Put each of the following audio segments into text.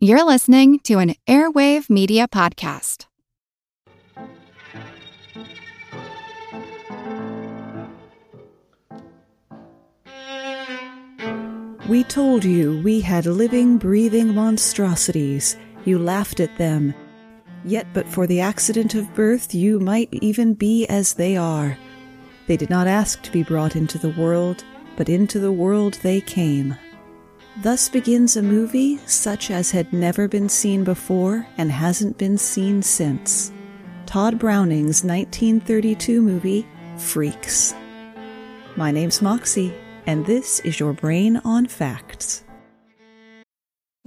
You're listening to an Airwave Media Podcast. We told you we had living, breathing monstrosities. You laughed at them. Yet, but for the accident of birth, you might even be as they are. They did not ask to be brought into the world, but into the world they came. Thus begins a movie such as had never been seen before and hasn't been seen since. Tod Browning's 1932 movie, Freaks. My name's Moxie and this is your Brain on Facts.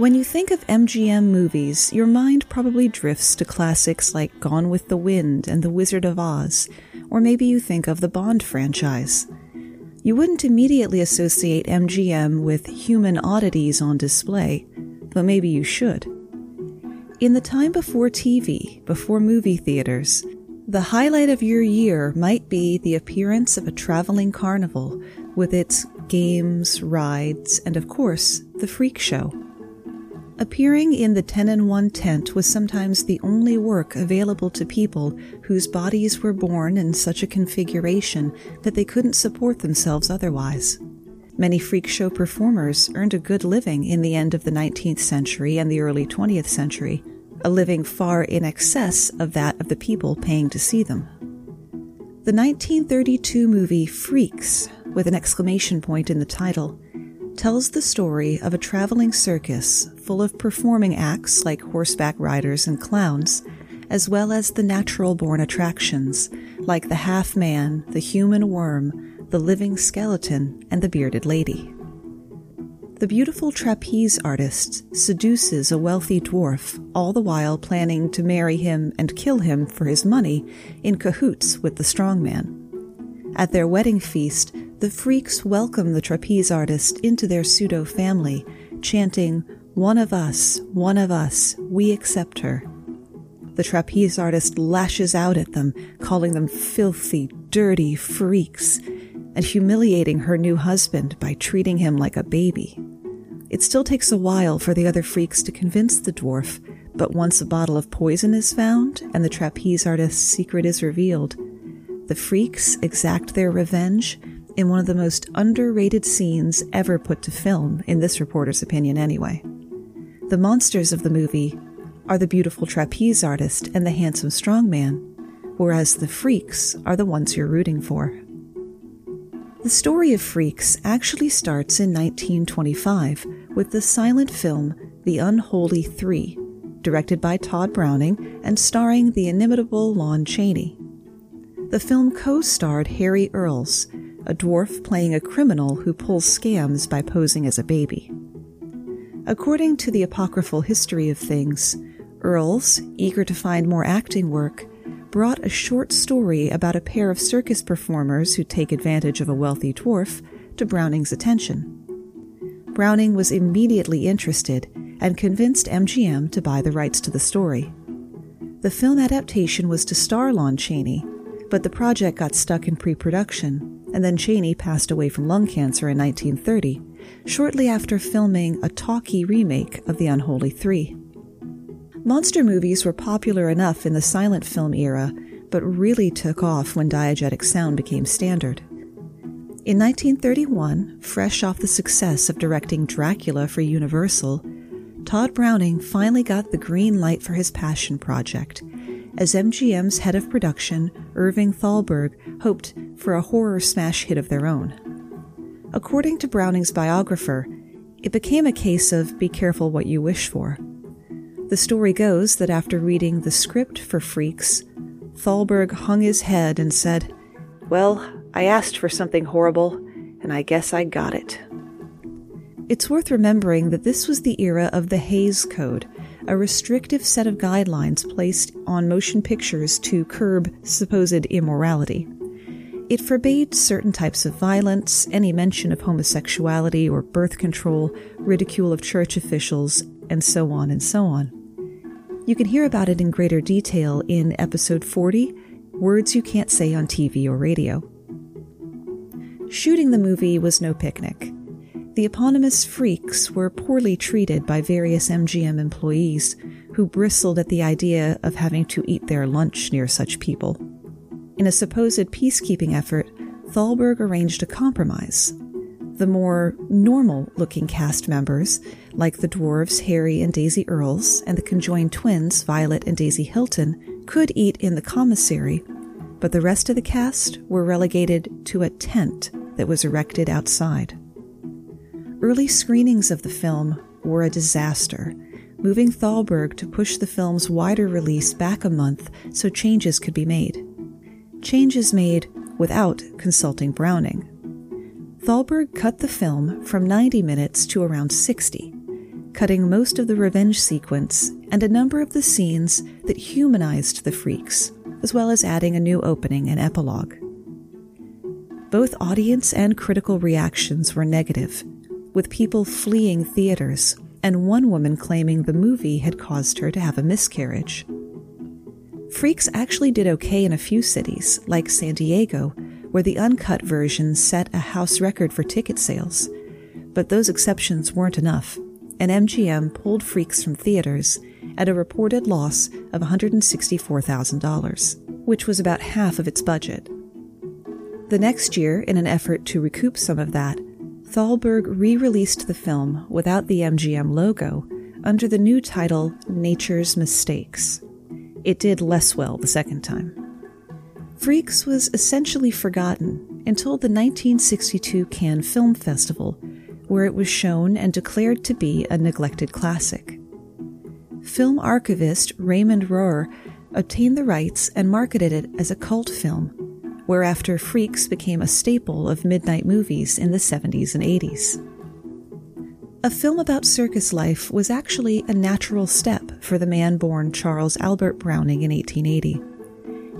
When you think of MGM movies, your mind probably drifts to classics like Gone with the Wind and The Wizard of Oz, or maybe you think of the Bond franchise. You wouldn't immediately associate MGM with human oddities on display, but maybe you should. In the time before TV, before movie theaters, the highlight of your year might be the appearance of a traveling carnival with its games, rides, and of course, the freak show. Appearing in the 10 in 1 tent was sometimes the only work available to people whose bodies were born in such a configuration that they couldn't support themselves otherwise. Many freak show performers earned a good living in the end of the 19th century and the early 20th century, a living far in excess of that of the people paying to see them. The 1932 movie Freaks, with an exclamation point in the title, tells the story of a traveling circus full of performing acts like horseback riders and clowns, as well as the natural born attractions like the half man, the human worm, the living skeleton, and the bearded lady. The beautiful trapeze artist seduces a wealthy dwarf, all the while planning to marry him and kill him for his money in cahoots with the strong man. At their wedding feast, the freaks welcome the trapeze artist into their pseudo family, chanting, One of us, one of us, we accept her. The trapeze artist lashes out at them, calling them filthy, dirty freaks, and humiliating her new husband by treating him like a baby. It still takes a while for the other freaks to convince the dwarf, but once a bottle of poison is found and the trapeze artist's secret is revealed, the freaks exact their revenge in one of the most underrated scenes ever put to film, in this reporter's opinion anyway. The monsters of the movie are the beautiful trapeze artist and the handsome strongman, whereas the freaks are the ones you're rooting for. The story of Freaks actually starts in 1925 with the silent film The Unholy Three, directed by Tod Browning and starring the inimitable Lon Chaney. The film co starred Harry Earles, a dwarf playing a criminal who pulls scams by posing as a baby. According to the apocryphal history of things, Earles, eager to find more acting work, brought a short story about a pair of circus performers who take advantage of a wealthy dwarf to Browning's attention. Browning was immediately interested and convinced MGM to buy the rights to the story. The film adaptation was to star Lon Chaney, but the project got stuck in pre production and then Chaney passed away from lung cancer in 1930, shortly after filming a talkie remake of The Unholy Three. Monster movies were popular enough in the silent film era, but really took off when diegetic sound became standard. In 1931, fresh off the success of directing Dracula for Universal, Tod Browning finally got the green light for his passion project as MGM's head of production, Irving Thalberg, hoped for a horror smash hit of their own. According to Browning's biographer, it became a case of be careful what you wish for. The story goes that after reading the script for Freaks, Thalberg hung his head and said, Well, I asked for something horrible, and I guess I got it. It's worth remembering that this was the era of the Hays Code, a restrictive set of guidelines placed on motion pictures to curb supposed immorality. It forbade certain types of violence, any mention of homosexuality or birth control, ridicule of church officials, and so on and so on. You can hear about it in greater detail in episode 40 Words You Can't Say on TV or Radio. Shooting the movie was no picnic. The eponymous freaks were poorly treated by various MGM employees who bristled at the idea of having to eat their lunch near such people. In a supposed peacekeeping effort, Thalberg arranged a compromise. The more normal looking cast members, like the dwarves Harry and Daisy Earles and the conjoined twins Violet and Daisy Hilton, could eat in the commissary, but the rest of the cast were relegated to a tent that was erected outside. Early screenings of the film were a disaster, moving Thalberg to push the film's wider release back a month so changes could be made. Changes made without consulting Browning. Thalberg cut the film from 90 minutes to around 60, cutting most of the revenge sequence and a number of the scenes that humanized the freaks, as well as adding a new opening and epilogue. Both audience and critical reactions were negative, with people fleeing theaters and one woman claiming the movie had caused her to have a miscarriage. Freaks actually did okay in a few cities, like San Diego, where the uncut version set a house record for ticket sales. But those exceptions weren't enough, and MGM pulled Freaks from theaters at a reported loss of $164,000, which was about half of its budget. The next year, in an effort to recoup some of that, Thalberg re released the film without the MGM logo under the new title Nature's Mistakes. It did less well the second time. Freaks was essentially forgotten until the 1962 Cannes Film Festival, where it was shown and declared to be a neglected classic. Film archivist Raymond Rohauer obtained the rights and marketed it as a cult film whereafter Freaks became a staple of midnight movies in the 70s and 80s. A film about circus life was actually a natural step for the man born Charles Albert Browning in 1880.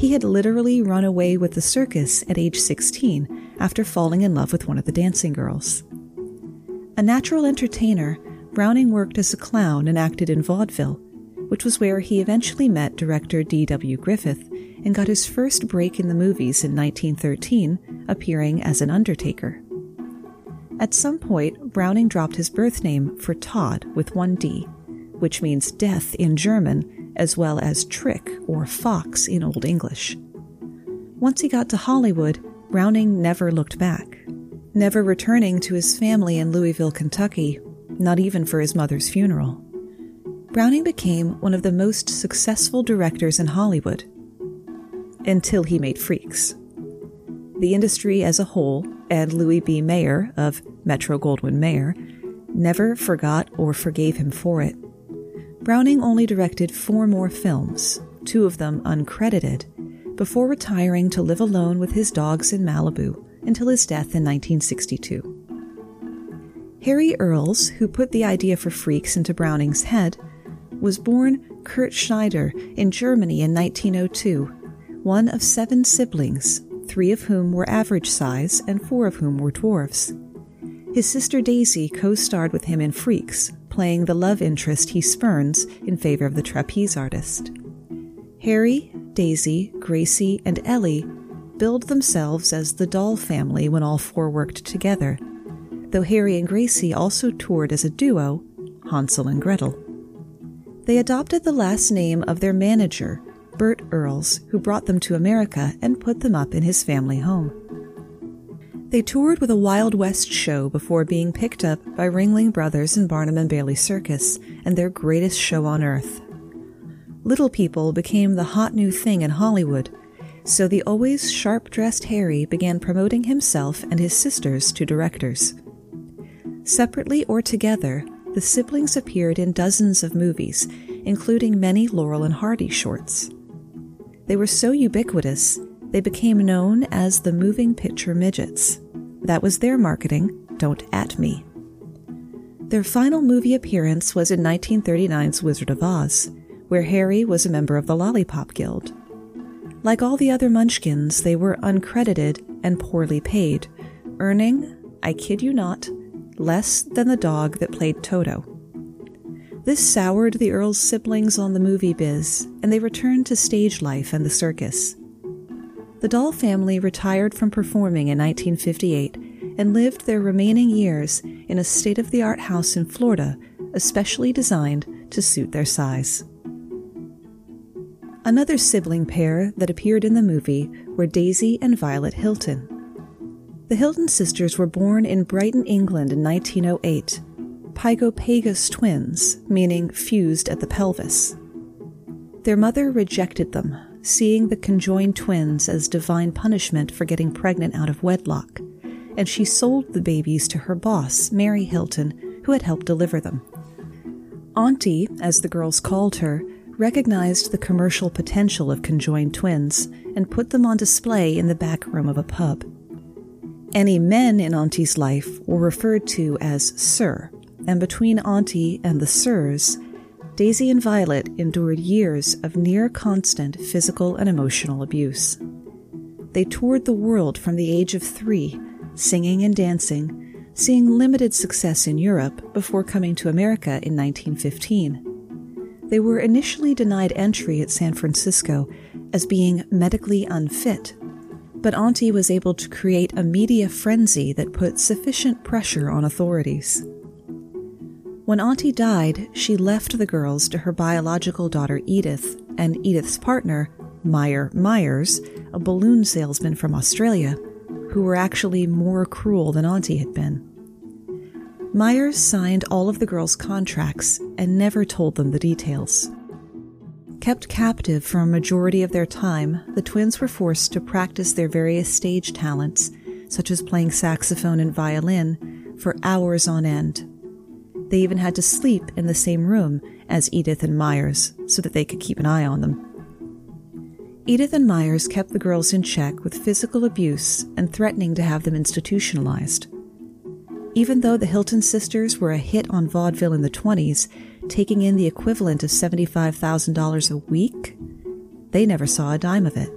He had literally run away with the circus at age 16 after falling in love with one of the dancing girls. A natural entertainer, Browning worked as a clown and acted in vaudeville, which was where he eventually met director D.W. Griffith and got his first break in the movies in 1913, appearing as an undertaker. At some point, Browning dropped his birth name for Tod with one D, which means death in German, as well as trick or fox in Old English. Once he got to Hollywood, Browning never looked back, never returning to his family in Louisville, Kentucky, not even for his mother's funeral. Browning became one of the most successful directors in Hollywood until he made freaks. The industry as a whole, and Louis B. Mayer of Metro Goldwyn Mayer, never forgot or forgave him for it. Browning only directed four more films, two of them uncredited, before retiring to live alone with his dogs in Malibu until his death in 1962. Harry Earles, who put the idea for Freaks into Browning's head, was born Kurt Schneider in Germany in 1902 one of seven siblings, three of whom were average size and four of whom were dwarfs. His sister Daisy co starred with him in Freaks, playing the love interest he spurns in favor of the trapeze artist. Harry, Daisy, Gracie, and Ellie billed themselves as the doll family when all four worked together, though Harry and Gracie also toured as a duo, Hansel and Gretel. They adopted the last name of their manager, Bert Earles, who brought them to America and put them up in his family home. They toured with a Wild West show before being picked up by Ringling Brothers and Barnum and Bailey Circus and their greatest show on earth. Little People became the hot new thing in Hollywood, so the always sharp dressed Harry began promoting himself and his sisters to directors. Separately or together, the siblings appeared in dozens of movies, including many Laurel and Hardy shorts. They were so ubiquitous, they became known as the moving picture midgets. That was their marketing, don't at me. Their final movie appearance was in 1939's Wizard of Oz, where Harry was a member of the Lollipop Guild. Like all the other Munchkins, they were uncredited and poorly paid, earning, I kid you not, less than the dog that played Toto. This soured the Earles siblings on the movie biz, and they returned to stage life and the circus. The Doll family retired from performing in 1958 and lived their remaining years in a state of the art house in Florida, especially designed to suit their size. Another sibling pair that appeared in the movie were Daisy and Violet Hilton. The Hilton sisters were born in Brighton, England in 1908, pygopagus twins, meaning fused at the pelvis. Their mother rejected them, seeing the conjoined twins as divine punishment for getting pregnant out of wedlock, and she sold the babies to her boss, Mary Hilton, who had helped deliver them. Auntie, as the girls called her, recognized the commercial potential of conjoined twins and put them on display in the back room of a pub. Any men in Auntie's life were referred to as Sir, and between Auntie and the Sirs, Daisy and Violet endured years of near constant physical and emotional abuse. They toured the world from the age of three, singing and dancing, seeing limited success in Europe before coming to America in 1915. They were initially denied entry at San Francisco as being medically unfit, but Auntie was able to create a media frenzy that put sufficient pressure on authorities. When Auntie died, she left the girls to her biological daughter Edith and Edith's partner, Meyer Myers, a balloon salesman from Australia, who were actually more cruel than Auntie had been. Myers signed all of the girls' contracts and never told them the details. Kept captive for a majority of their time, the twins were forced to practice their various stage talents, such as playing saxophone and violin, for hours on end they even had to sleep in the same room as Edith and Myers so that they could keep an eye on them. Edith and Myers kept the girls in check with physical abuse and threatening to have them institutionalized. Even though the Hilton sisters were a hit on vaudeville in the 20s, taking in the equivalent of $75,000 a week, they never saw a dime of it.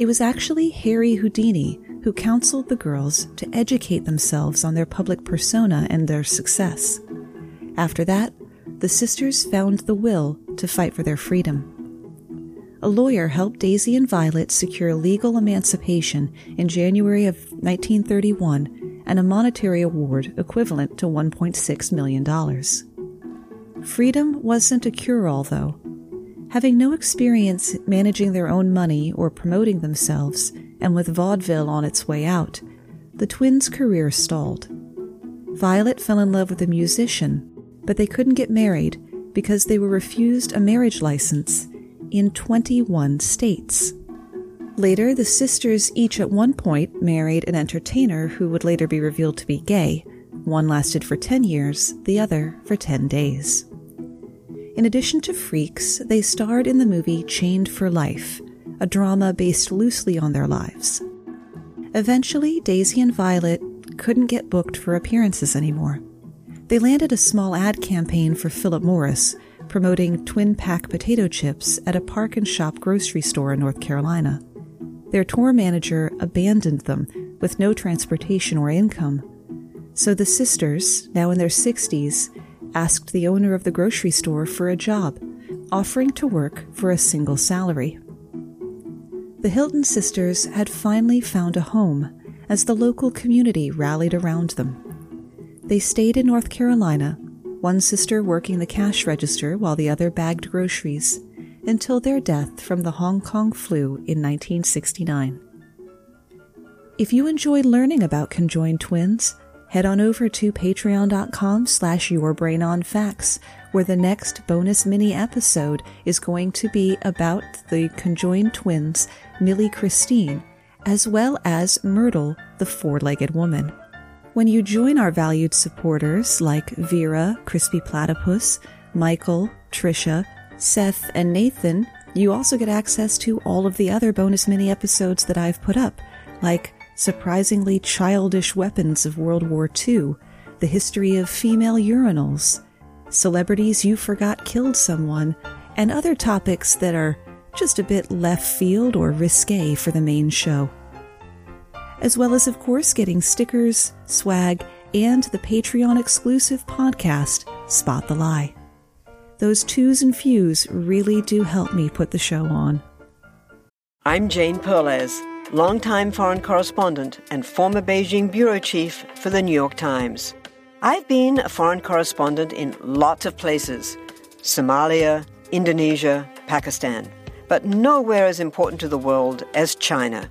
It was actually Harry Houdini who counseled the girls to educate themselves on their public persona and their success. After that, the sisters found the will to fight for their freedom. A lawyer helped Daisy and Violet secure legal emancipation in January of 1931 and a monetary award equivalent to $1.6 million. Freedom wasn't a cure all, though. Having no experience managing their own money or promoting themselves, and with vaudeville on its way out, the twins' career stalled. Violet fell in love with a musician but they couldn't get married because they were refused a marriage license in 21 states. Later, the sisters each at one point married an entertainer who would later be revealed to be gay. One lasted for 10 years, the other for 10 days. In addition to Freaks, they starred in the movie Chained for Life, a drama based loosely on their lives. Eventually, Daisy and Violet couldn't get booked for appearances anymore. They landed a small ad campaign for Philip Morris, promoting twin pack potato chips at a park and shop grocery store in North Carolina. Their tour manager abandoned them with no transportation or income. So the sisters, now in their 60s, asked the owner of the grocery store for a job, offering to work for a single salary. The Hilton sisters had finally found a home as the local community rallied around them. They stayed in North Carolina, one sister working the cash register while the other bagged groceries, until their death from the Hong Kong flu in 1969. If you enjoyed learning about conjoined twins, head on over to patreon.com slash yourbrainonfacts, where the next bonus mini episode is going to be about the conjoined twins, Millie Christine, as well as Myrtle, the four-legged woman. When you join our valued supporters like Vera, Crispy Platypus, Michael, Trisha, Seth, and Nathan, you also get access to all of the other bonus mini episodes that I've put up, like Surprisingly Childish Weapons of World War II, the history of female urinals, celebrities you forgot killed someone, and other topics that are just a bit left field or risque for the main show. As well as, of course, getting stickers, swag, and the Patreon exclusive podcast, Spot the Lie. Those twos and fews really do help me put the show on. I'm Jane Perlez, longtime foreign correspondent and former Beijing bureau chief for the New York Times. I've been a foreign correspondent in lots of places Somalia, Indonesia, Pakistan, but nowhere as important to the world as China.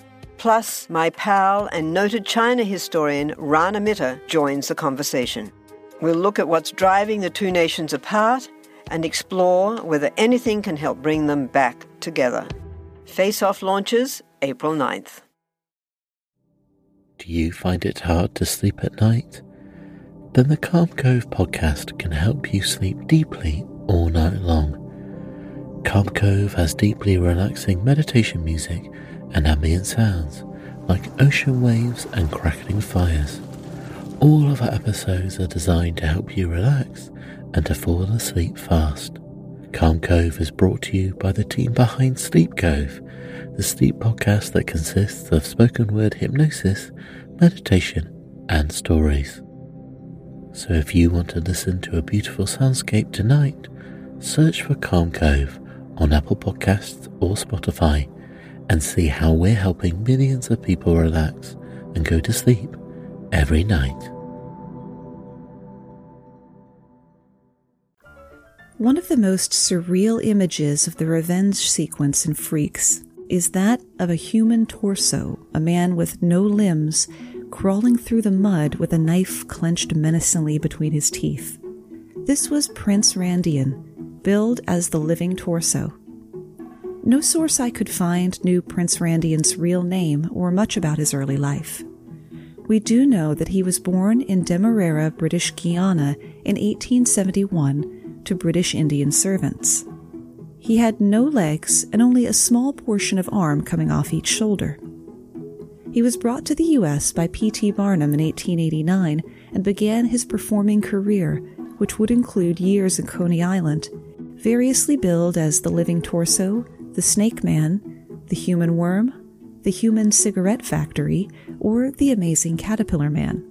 Plus, my pal and noted China historian Rana Mitter joins the conversation. We'll look at what's driving the two nations apart and explore whether anything can help bring them back together. Face Off launches April 9th. Do you find it hard to sleep at night? Then the Calm Cove podcast can help you sleep deeply all night long. Calm Cove has deeply relaxing meditation music and ambient sounds like ocean waves and crackling fires. All of our episodes are designed to help you relax and to fall asleep fast. Calm Cove is brought to you by the team behind Sleep Cove, the sleep podcast that consists of spoken word hypnosis, meditation, and stories. So if you want to listen to a beautiful soundscape tonight, search for Calm Cove on Apple Podcasts or Spotify and see how we're helping millions of people relax and go to sleep every night. One of the most surreal images of the revenge sequence in Freaks is that of a human torso, a man with no limbs, crawling through the mud with a knife clenched menacingly between his teeth. This was Prince Randian, billed as the living torso. No source I could find knew Prince Randian's real name or much about his early life. We do know that he was born in Demerara, British Guiana in 1871 to British Indian servants. He had no legs and only a small portion of arm coming off each shoulder. He was brought to the U.S. by P.T. Barnum in 1889 and began his performing career, which would include years in Coney Island, variously billed as the living torso, the snake man, the human worm, the human cigarette factory, or the amazing caterpillar man.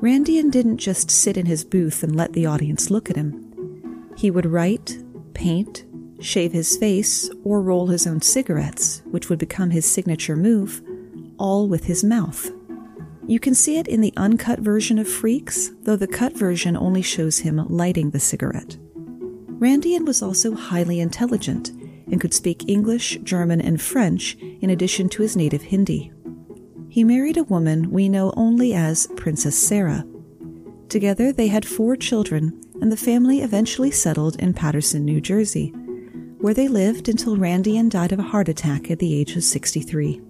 Randian didn't just sit in his booth and let the audience look at him. He would write, paint, shave his face, or roll his own cigarettes, which would become his signature move, all with his mouth. You can see it in the uncut version of Freaks, though the cut version only shows him lighting the cigarette. Randian was also highly intelligent and could speak English, German, and French in addition to his native Hindi. He married a woman we know only as Princess Sarah. Together, they had four children and the family eventually settled in Paterson, New Jersey, where they lived until Randian died of a heart attack at the age of 63.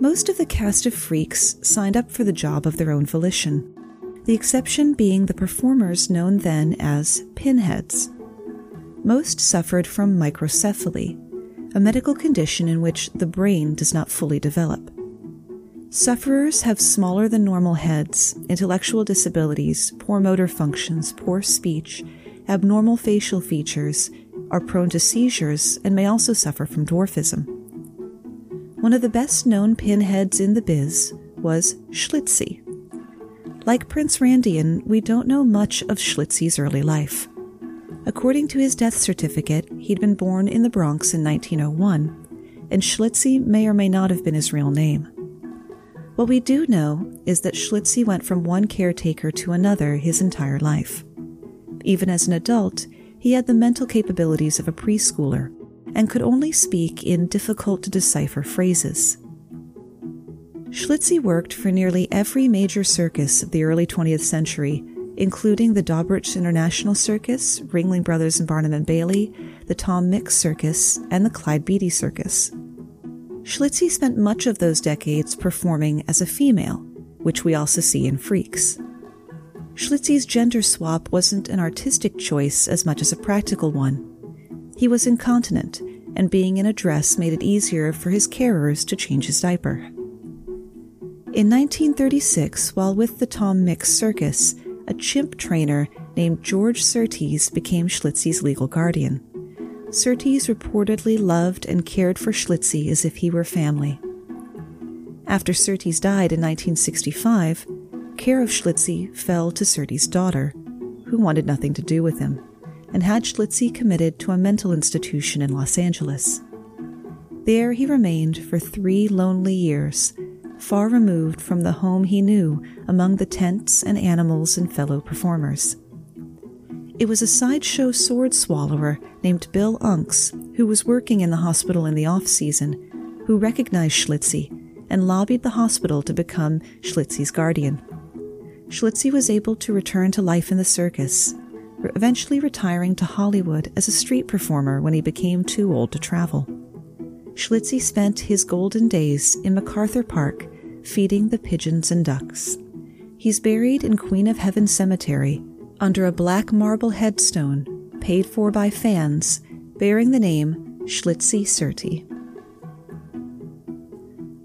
Most of the cast of Freaks signed up for the job of their own volition, the exception being the performers known then as pinheads. Most suffered from microcephaly, a medical condition in which the brain does not fully develop. Sufferers have smaller than normal heads, intellectual disabilities, poor motor functions, poor speech, abnormal facial features, are prone to seizures, and may also suffer from dwarfism. One of the best known pinheads in the biz was Schlitzie. Like Prince Randian, we don't know much of Schlitzie's early life. According to his death certificate, he'd been born in the Bronx in 1901, and Schlitzie may or may not have been his real name. What we do know is that Schlitzie went from one caretaker to another his entire life. Even as an adult, he had the mental capabilities of a preschooler and could only speak in difficult to decipher phrases. Schlitzie worked for nearly every major circus of the early 20th century, including the Dobritsch International Circus, Ringling Brothers and Barnum and Bailey, the Tom Mix Circus, and the Clyde Beatty Circus. Schlitzie spent much of those decades performing as a female, which we also see in Freaks. Schlitzie's gender swap wasn't an artistic choice as much as a practical one. He was incontinent, and being in a dress made it easier for his carers to change his diaper. In 1936, while with the Tom Mix Circus, a chimp trainer named George Surtees became Schlitzie's legal guardian. Surtees reportedly loved and cared for Schlitzie as if he were family. After Surtees died in 1965, care of Schlitzie fell to Surtees' daughter, who wanted nothing to do with him, and had Schlitzie committed to a mental institution in Los Angeles. There he remained for three lonely years far removed from the home he knew among the tents and animals and fellow performers. It was a sideshow sword swallower named Bill Unks, who was working in the hospital in the off season, who recognized Schlitzie and lobbied the hospital to become Schlitzie's guardian. Schlitzie was able to return to life in the circus, eventually retiring to Hollywood as a street performer when he became too old to travel. Schlitzie spent his golden days in MacArthur Park feeding the pigeons and ducks. He's buried in Queen of Heaven Cemetery under a black marble headstone paid for by fans bearing the name Schlitzie Surtee.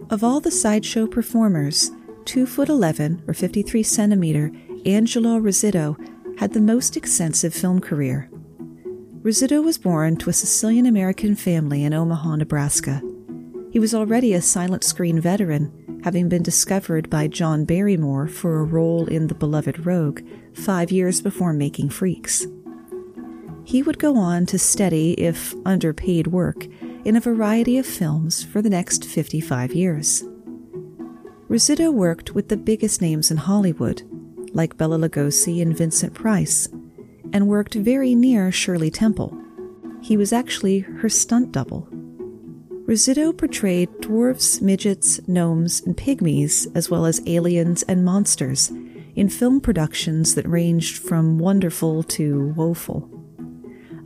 Of all the sideshow performers, 2 foot 11 or 53 centimeter Angelo Rizzuto had the most extensive film career. Rizzuto was born to a Sicilian American family in Omaha, Nebraska. He was already a silent screen veteran, having been discovered by John Barrymore for a role in The Beloved Rogue five years before making Freaks. He would go on to steady, if underpaid work, in a variety of films for the next 55 years. Rizzuto worked with the biggest names in Hollywood, like Bela Lugosi and Vincent Price, and worked very near Shirley Temple. He was actually her stunt double. Rizzuto portrayed dwarfs, midgets, gnomes, and pygmies, as well as aliens and monsters, in film productions that ranged from wonderful to woeful.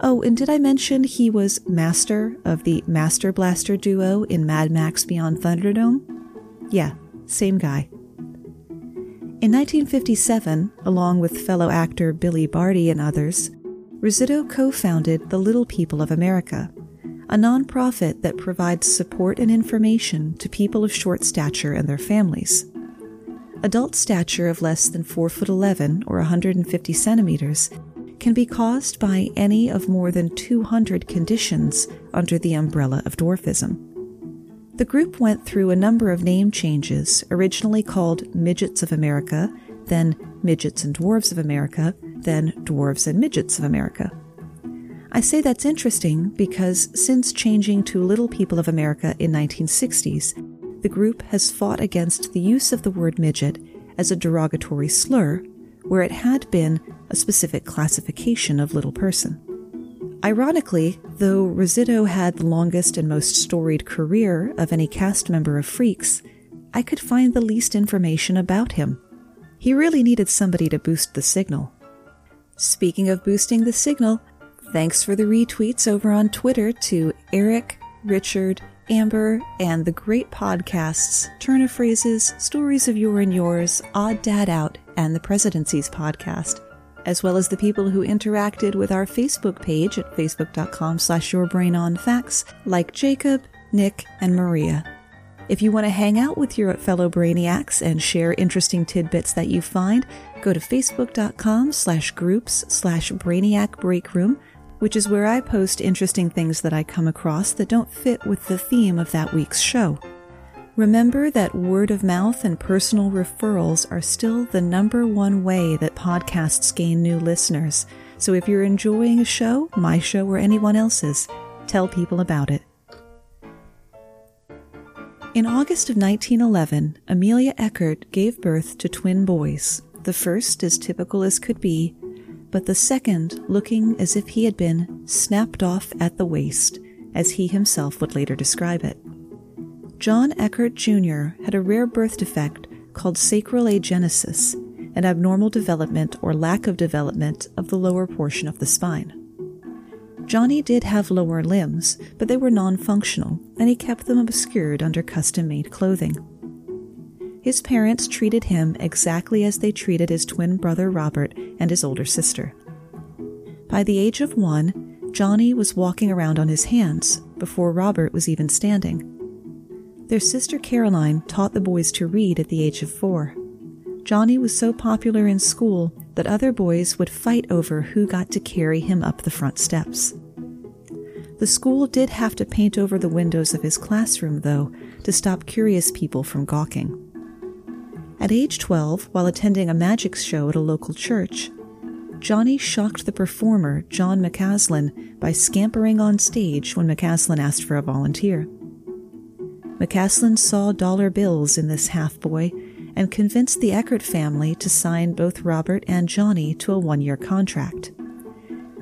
Oh, and did I mention he was master of the Master Blaster duo in Mad Max Beyond Thunderdome? Yeah, same guy. In 1957, along with fellow actor Billy Barty and others, Rizzuto co founded the Little People of America, a nonprofit that provides support and information to people of short stature and their families. Adult stature of less than 4 foot 11 or 150 centimeters can be caused by any of more than 200 conditions under the umbrella of dwarfism. The group went through a number of name changes, originally called Midgets of America, then Midgets and Dwarves of America, then Dwarves and Midgets of America. I say that's interesting because since changing to Little People of America in 1960s, the group has fought against the use of the word midget as a derogatory slur, where it had been a specific classification of little person. Ironically, though Rizzuto had the longest and most storied career of any cast member of Freaks, I could find the least information about him. He really needed somebody to boost the signal. Speaking of boosting the signal, thanks for the retweets over on Twitter to Eric, Richard, Amber, and the great podcasts Turn of Phrases, Stories of Your and Yours, Odd Dad Out, and the Presidencies podcast as well as the people who interacted with our Facebook page at facebook.com slash yourbrainonfacts, like Jacob, Nick, and Maria. If you want to hang out with your fellow brainiacs and share interesting tidbits that you find, go to facebook.com slash groups slash brainiac breakroom, which is where I post interesting things that I come across that don't fit with the theme of that week's show. Remember that word of mouth and personal referrals are still the number one way that podcasts gain new listeners. So if you're enjoying a show, my show, or anyone else's, tell people about it. In August of 1911, Amelia Eckert gave birth to twin boys, the first as typical as could be, but the second looking as if he had been snapped off at the waist, as he himself would later describe it. John Eckert Jr. had a rare birth defect called sacral agenesis, an abnormal development or lack of development of the lower portion of the spine. Johnny did have lower limbs, but they were non functional, and he kept them obscured under custom made clothing. His parents treated him exactly as they treated his twin brother Robert and his older sister. By the age of one, Johnny was walking around on his hands before Robert was even standing. Their sister Caroline taught the boys to read at the age of four. Johnny was so popular in school that other boys would fight over who got to carry him up the front steps. The school did have to paint over the windows of his classroom, though, to stop curious people from gawking. At age 12, while attending a magic show at a local church, Johnny shocked the performer, John McCaslin, by scampering on stage when McCaslin asked for a volunteer. McCaslin saw dollar bills in this half boy and convinced the Eckert family to sign both Robert and Johnny to a one year contract.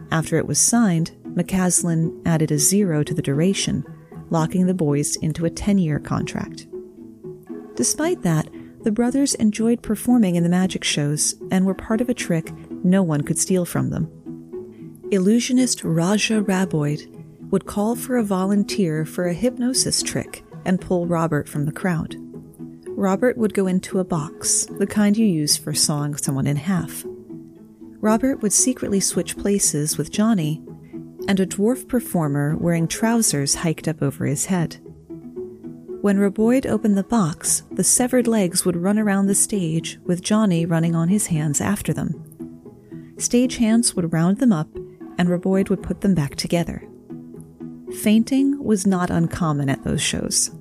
After it was signed, McCaslin added a zero to the duration, locking the boys into a 10 year contract. Despite that, the brothers enjoyed performing in the magic shows and were part of a trick no one could steal from them. Illusionist Raja Raboid would call for a volunteer for a hypnosis trick and pull Robert from the crowd. Robert would go into a box, the kind you use for sawing someone in half. Robert would secretly switch places with Johnny, and a dwarf performer wearing trousers hiked up over his head. When Raboid opened the box, the severed legs would run around the stage with Johnny running on his hands after them. Stagehands would round them up, and Raboid would put them back together. Fainting was not uncommon at those shows.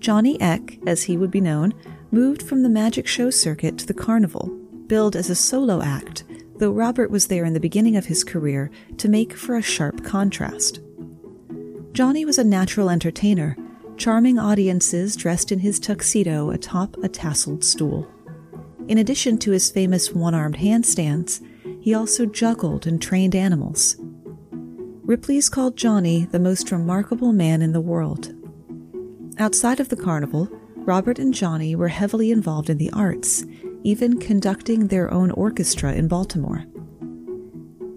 Johnny Eck, as he would be known, moved from the magic show circuit to the carnival, billed as a solo act, though Robert was there in the beginning of his career to make for a sharp contrast. Johnny was a natural entertainer, charming audiences dressed in his tuxedo atop a tasseled stool. In addition to his famous one armed handstands, he also juggled and trained animals. Ripley's called Johnny the most remarkable man in the world, Outside of the carnival, Robert and Johnny were heavily involved in the arts, even conducting their own orchestra in Baltimore.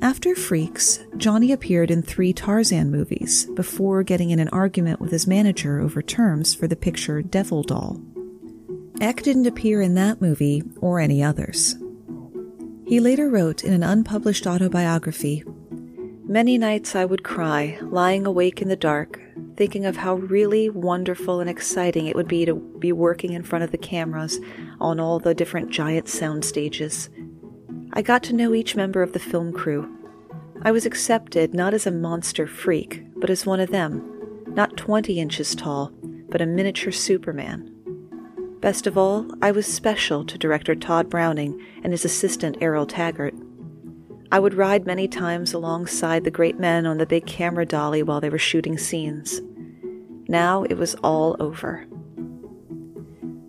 After Freaks, Johnny appeared in three Tarzan movies before getting in an argument with his manager over terms for the picture Devil Doll. Eck didn't appear in that movie or any others. He later wrote in an unpublished autobiography Many nights I would cry, lying awake in the dark, thinking of how really wonderful and exciting it would be to be working in front of the cameras on all the different giant sound stages. I got to know each member of the film crew. I was accepted not as a monster freak, but as one of them, not 20 inches tall, but a miniature Superman. Best of all, I was special to director Tod Browning and his assistant Errol Taggart. I would ride many times alongside the great men on the big camera dolly while they were shooting scenes. Now it was all over.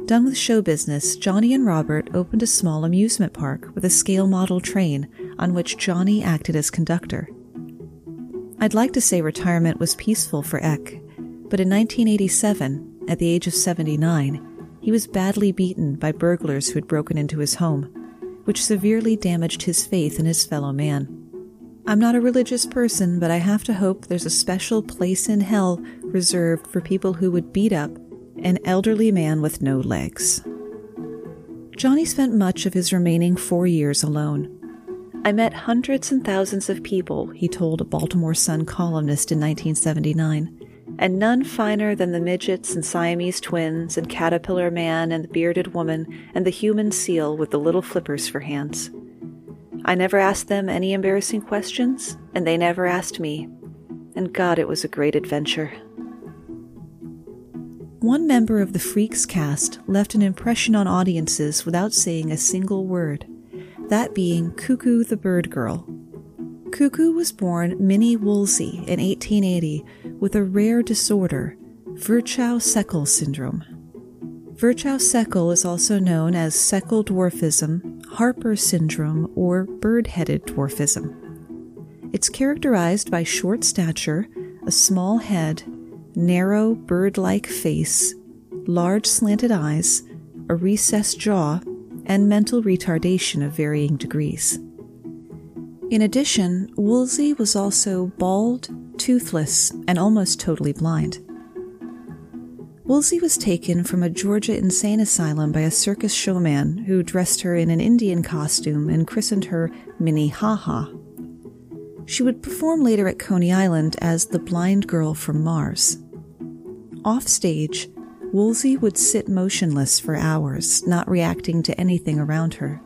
Done with show business, Johnny and Robert opened a small amusement park with a scale model train on which Johnny acted as conductor. I'd like to say retirement was peaceful for Eck, but in 1987, at the age of 79, he was badly beaten by burglars who had broken into his home, which severely damaged his faith in his fellow man. I'm not a religious person, but I have to hope there's a special place in hell reserved for people who would beat up an elderly man with no legs. Johnny spent much of his remaining four years alone. I met hundreds and thousands of people, he told a Baltimore Sun columnist in 1979, and none finer than the midgets and Siamese twins and caterpillar man and the bearded woman and the human seal with the little flippers for hands. I never asked them any embarrassing questions, and they never asked me. And God, it was a great adventure. One member of the Freaks cast left an impression on audiences without saying a single word, that being Cuckoo the Bird Girl. Cuckoo was born Minnie Woolsey in 1880 with a rare disorder, Virchow-Seckel syndrome. Virchow-Seckel is also known as Seckel dwarfism Harper syndrome, or bird headed dwarfism. It's characterized by short stature, a small head, narrow bird like face, large slanted eyes, a recessed jaw, and mental retardation of varying degrees. In addition, Woolsey was also bald, toothless, and almost totally blind. Woolsey was taken from a Georgia insane asylum by a circus showman who dressed her in an Indian costume and christened her Minnie Haha. She would perform later at Coney Island as the blind girl from Mars. Offstage, Woolsey would sit motionless for hours, not reacting to anything around her.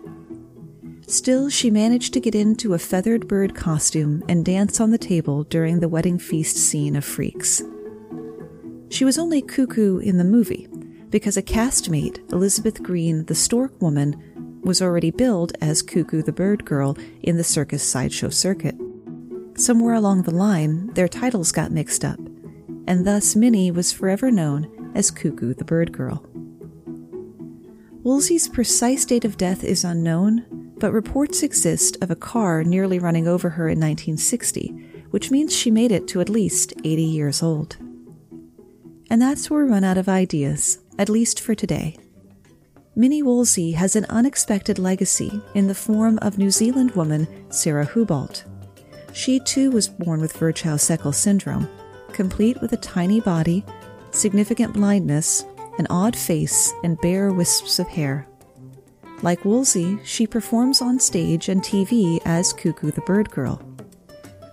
Still, she managed to get into a feathered bird costume and dance on the table during the wedding feast scene of Freaks. She was only cuckoo in the movie because a castmate, Elizabeth Green, the stork woman, was already billed as Cuckoo the Bird Girl in the circus sideshow circuit. Somewhere along the line, their titles got mixed up, and thus Minnie was forever known as Cuckoo the Bird Girl. Woolsey's precise date of death is unknown, but reports exist of a car nearly running over her in 1960, which means she made it to at least 80 years old. And that's where we run out of ideas, at least for today. Minnie Woolsey has an unexpected legacy in the form of New Zealand woman Sarah Houbolt. She too was born with Virchow-Seckel syndrome, complete with a tiny body, significant blindness, an odd face, and bare wisps of hair. Like Woolsey, she performs on stage and TV as Cuckoo the Bird Girl.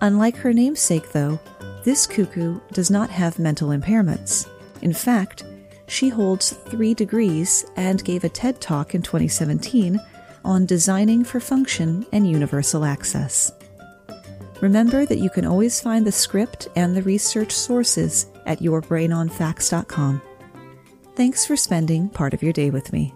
Unlike her namesake, though, this cuckoo does not have mental impairments. In fact, she holds three degrees and gave a TED Talk in 2017 on designing for function and universal access. Remember that you can always find the script and the research sources at yourbrainonfacts.com. Thanks for spending part of your day with me.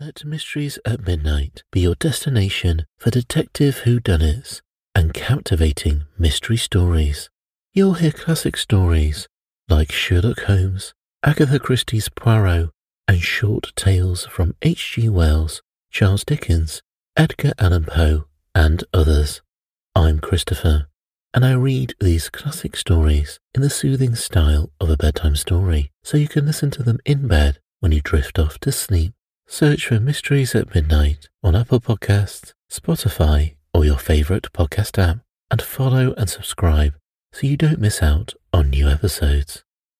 Let Mysteries at Midnight be your destination for detective whodunits and captivating mystery stories. You'll hear classic stories like Sherlock Holmes, Agatha Christie's Poirot, and short tales from H.G. Wells, Charles Dickens, Edgar Allan Poe, and others. I'm Christopher, and I read these classic stories in the soothing style of a bedtime story so you can listen to them in bed when you drift off to sleep. Search for Mysteries at Midnight on Apple Podcasts, Spotify, or your favorite podcast app, and follow and subscribe so you don't miss out on new episodes.